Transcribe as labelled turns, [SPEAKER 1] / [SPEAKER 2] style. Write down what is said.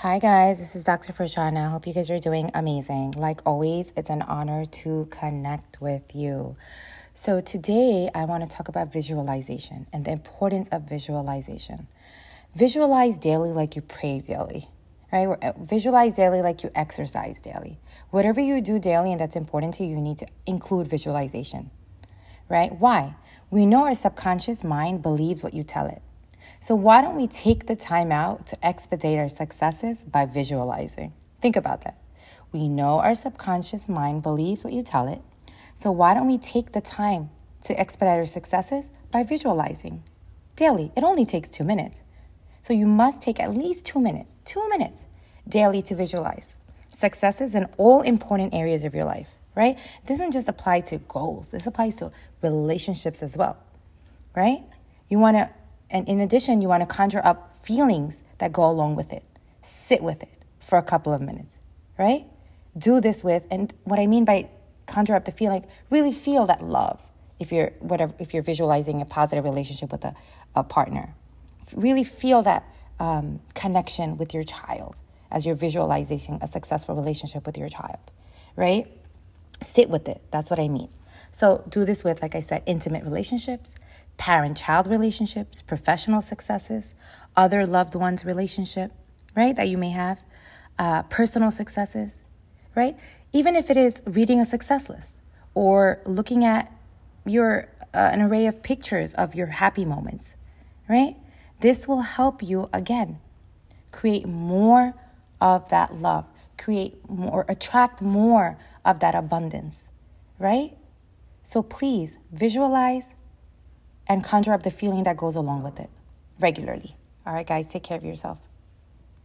[SPEAKER 1] Hi, guys. This is Dr. I hope you guys are doing amazing. Like always, it's an honor to connect with you. So, today I want to talk about visualization and the importance of visualization. Visualize daily like you pray daily, right? Uh, visualize daily like you exercise daily. Whatever you do daily and that's important to you, you need to include visualization, right? Why? We know our subconscious mind believes what you tell it. So, why don't we take the time out to expedite our successes by visualizing? Think about that. We know our subconscious mind believes what you tell it. So, why don't we take the time to expedite our successes by visualizing daily? It only takes two minutes. So, you must take at least two minutes, two minutes daily to visualize successes in all important areas of your life, right? This doesn't just apply to goals, this applies to relationships as well, right? You want to and in addition, you want to conjure up feelings that go along with it. Sit with it for a couple of minutes, right? Do this with, and what I mean by conjure up the feeling, really feel that love if you're whatever if you're visualizing a positive relationship with a, a partner. Really feel that um, connection with your child as you're visualizing a successful relationship with your child, right? Sit with it. That's what I mean. So do this with, like I said, intimate relationships, parent child relationships, professional successes, other loved ones' relationship, right, that you may have, uh, personal successes, right? Even if it is reading a success list or looking at your uh, an array of pictures of your happy moments, right? This will help you again create more of that love, create more, attract more of that abundance, right? So please visualize and conjure up the feeling that goes along with it regularly. All right, guys, take care of yourself.